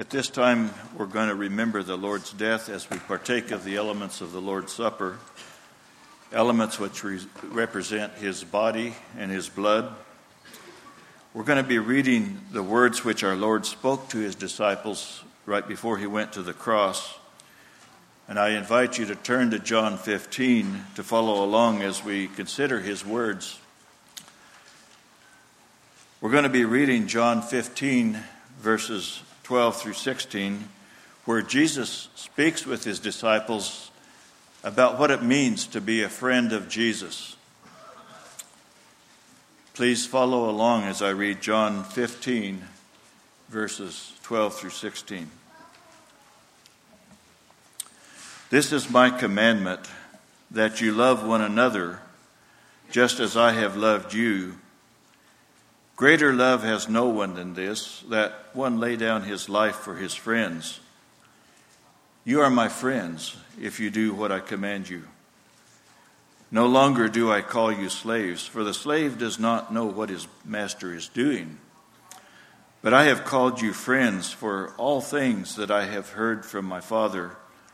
At this time, we're going to remember the Lord's death as we partake of the elements of the Lord's Supper, elements which re- represent his body and his blood. We're going to be reading the words which our Lord spoke to his disciples right before he went to the cross. And I invite you to turn to John 15 to follow along as we consider his words. We're going to be reading John 15, verses 12 through 16, where Jesus speaks with his disciples about what it means to be a friend of Jesus. Please follow along as I read John 15, verses 12 through 16. This is my commandment that you love one another just as I have loved you. Greater love has no one than this, that one lay down his life for his friends. You are my friends if you do what I command you. No longer do I call you slaves, for the slave does not know what his master is doing. But I have called you friends, for all things that I have heard from my Father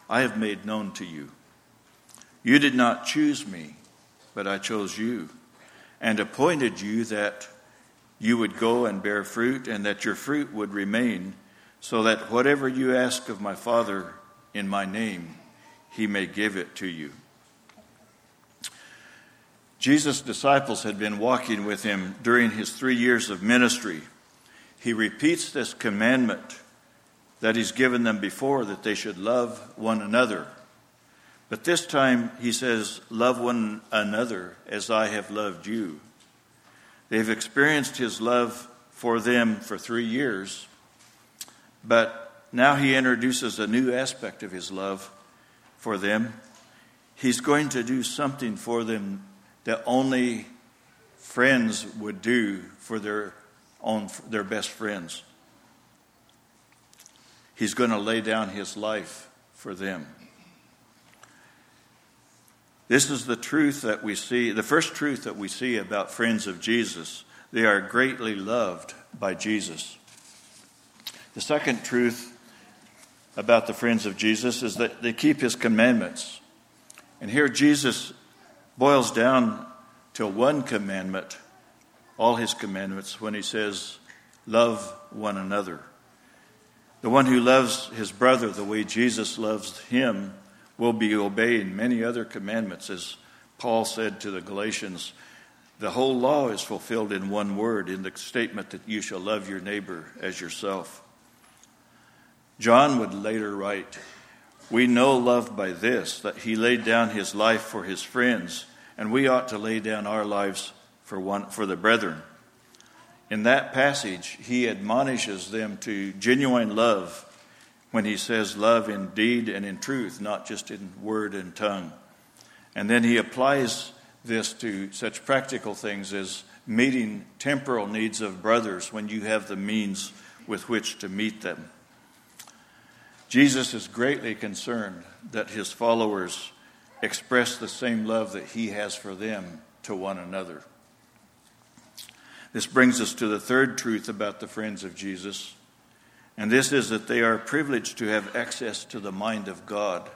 I have made known to you. You did not choose me, but I chose you, and appointed you that you would go and bear fruit, and that your fruit would remain, so that whatever you ask of my Father in my name, he may give it to you. Jesus' disciples had been walking with him during his three years of ministry. He repeats this commandment that he's given them before that they should love one another. But this time he says, Love one another as I have loved you. They've experienced his love for them for three years, but now he introduces a new aspect of his love for them. He's going to do something for them that only friends would do for their own their best friends. He's going to lay down his life for them. This is the truth that we see, the first truth that we see about friends of Jesus. They are greatly loved by Jesus. The second truth about the friends of Jesus is that they keep his commandments. And here Jesus boils down to one commandment, all his commandments, when he says, Love one another. The one who loves his brother the way Jesus loves him will be obeying many other commandments, as Paul said to the Galatians. The whole law is fulfilled in one word, in the statement that you shall love your neighbor as yourself. John would later write, We know love by this, that he laid down his life for his friends, and we ought to lay down our lives for, one, for the brethren. In that passage, he admonishes them to genuine love when he says love in deed and in truth, not just in word and tongue. And then he applies this to such practical things as meeting temporal needs of brothers when you have the means with which to meet them. Jesus is greatly concerned that his followers express the same love that he has for them to one another. This brings us to the third truth about the friends of Jesus and this is that they are privileged to have access to the mind of God.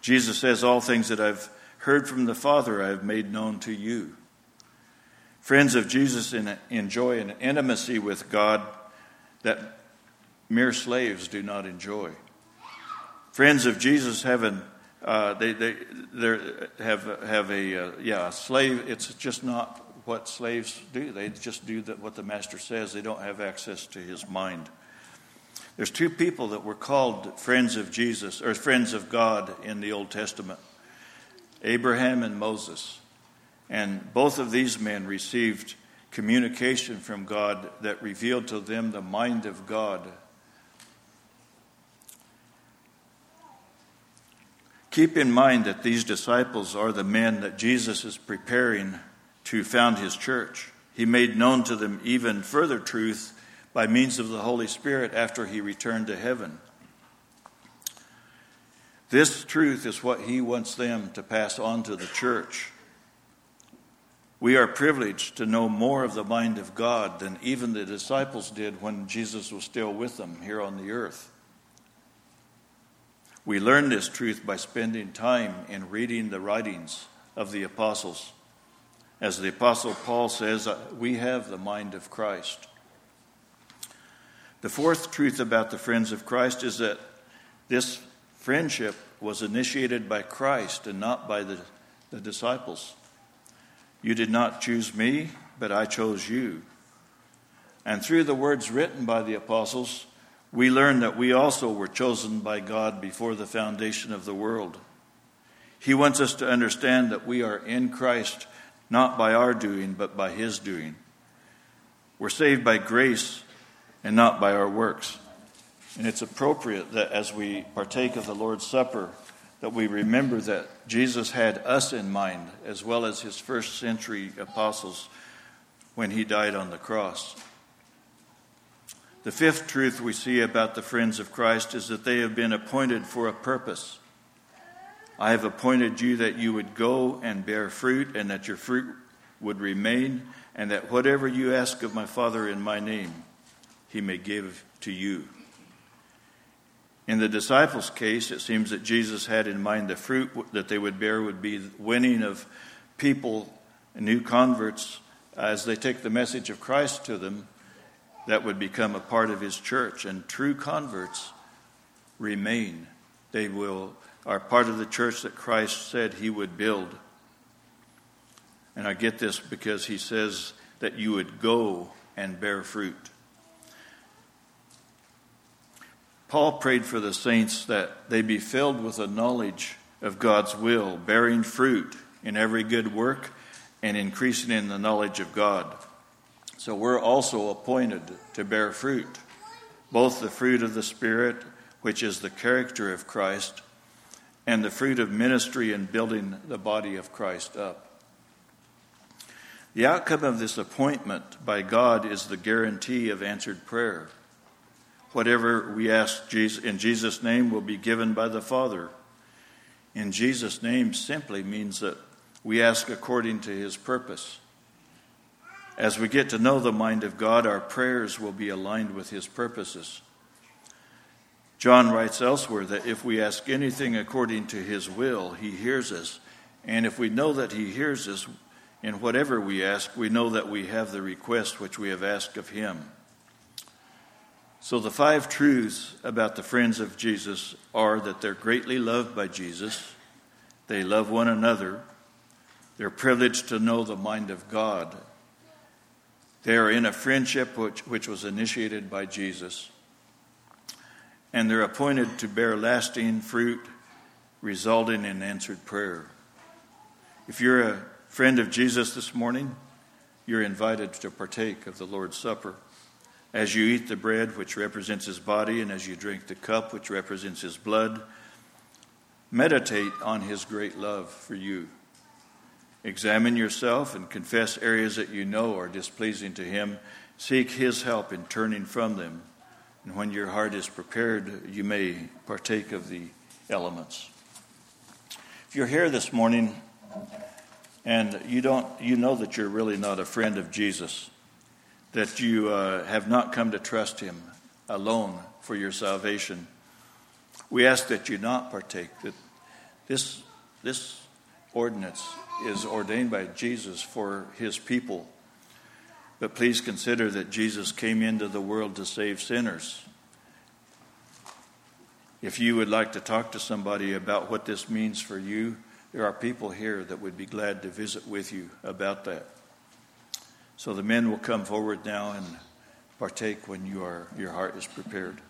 Jesus says, All things that I've heard from the Father I have made known to you. Friends of Jesus enjoy an intimacy with God that mere slaves do not enjoy. Friends of Jesus have an uh, they they have have a uh, yeah a slave. It's just not what slaves do. They just do that what the master says. They don't have access to his mind. There's two people that were called friends of Jesus or friends of God in the Old Testament Abraham and Moses. And both of these men received communication from God that revealed to them the mind of God. Keep in mind that these disciples are the men that Jesus is preparing to found his church. He made known to them even further truth by means of the Holy Spirit after he returned to heaven. This truth is what he wants them to pass on to the church. We are privileged to know more of the mind of God than even the disciples did when Jesus was still with them here on the earth. We learn this truth by spending time in reading the writings of the apostles. As the apostle Paul says, we have the mind of Christ. The fourth truth about the friends of Christ is that this friendship was initiated by Christ and not by the, the disciples. You did not choose me, but I chose you. And through the words written by the apostles, we learn that we also were chosen by God before the foundation of the world. He wants us to understand that we are in Christ not by our doing, but by His doing. We're saved by grace and not by our works. And it's appropriate that as we partake of the Lord's Supper, that we remember that Jesus had us in mind as well as his first century apostles when he died on the cross. The fifth truth we see about the friends of Christ is that they have been appointed for a purpose. I have appointed you that you would go and bear fruit, and that your fruit would remain, and that whatever you ask of my Father in my name, he may give to you. In the disciples' case, it seems that Jesus had in mind the fruit that they would bear would be winning of people, new converts, as they take the message of Christ to them, that would become a part of his church. And true converts remain. They will are part of the church that Christ said he would build. And I get this because he says that you would go and bear fruit. Paul prayed for the saints that they be filled with a knowledge of God's will, bearing fruit in every good work and increasing in the knowledge of God. So we're also appointed to bear fruit, both the fruit of the Spirit, which is the character of Christ, and the fruit of ministry and building the body of Christ up. The outcome of this appointment by God is the guarantee of answered prayer. Whatever we ask in Jesus' name will be given by the Father. In Jesus' name simply means that we ask according to his purpose. As we get to know the mind of God, our prayers will be aligned with his purposes. John writes elsewhere that if we ask anything according to his will, he hears us. And if we know that he hears us in whatever we ask, we know that we have the request which we have asked of him. So, the five truths about the friends of Jesus are that they're greatly loved by Jesus, they love one another, they're privileged to know the mind of God, they are in a friendship which, which was initiated by Jesus, and they're appointed to bear lasting fruit resulting in answered prayer. If you're a friend of Jesus this morning, you're invited to partake of the Lord's Supper. As you eat the bread, which represents his body, and as you drink the cup, which represents his blood, meditate on his great love for you. Examine yourself and confess areas that you know are displeasing to him. Seek his help in turning from them. And when your heart is prepared, you may partake of the elements. If you're here this morning and you don't you know that you're really not a friend of Jesus, that you uh, have not come to trust Him alone for your salvation. We ask that you not partake, that this, this ordinance is ordained by Jesus for His people. But please consider that Jesus came into the world to save sinners. If you would like to talk to somebody about what this means for you, there are people here that would be glad to visit with you about that. So the men will come forward now and partake when you are, your heart is prepared.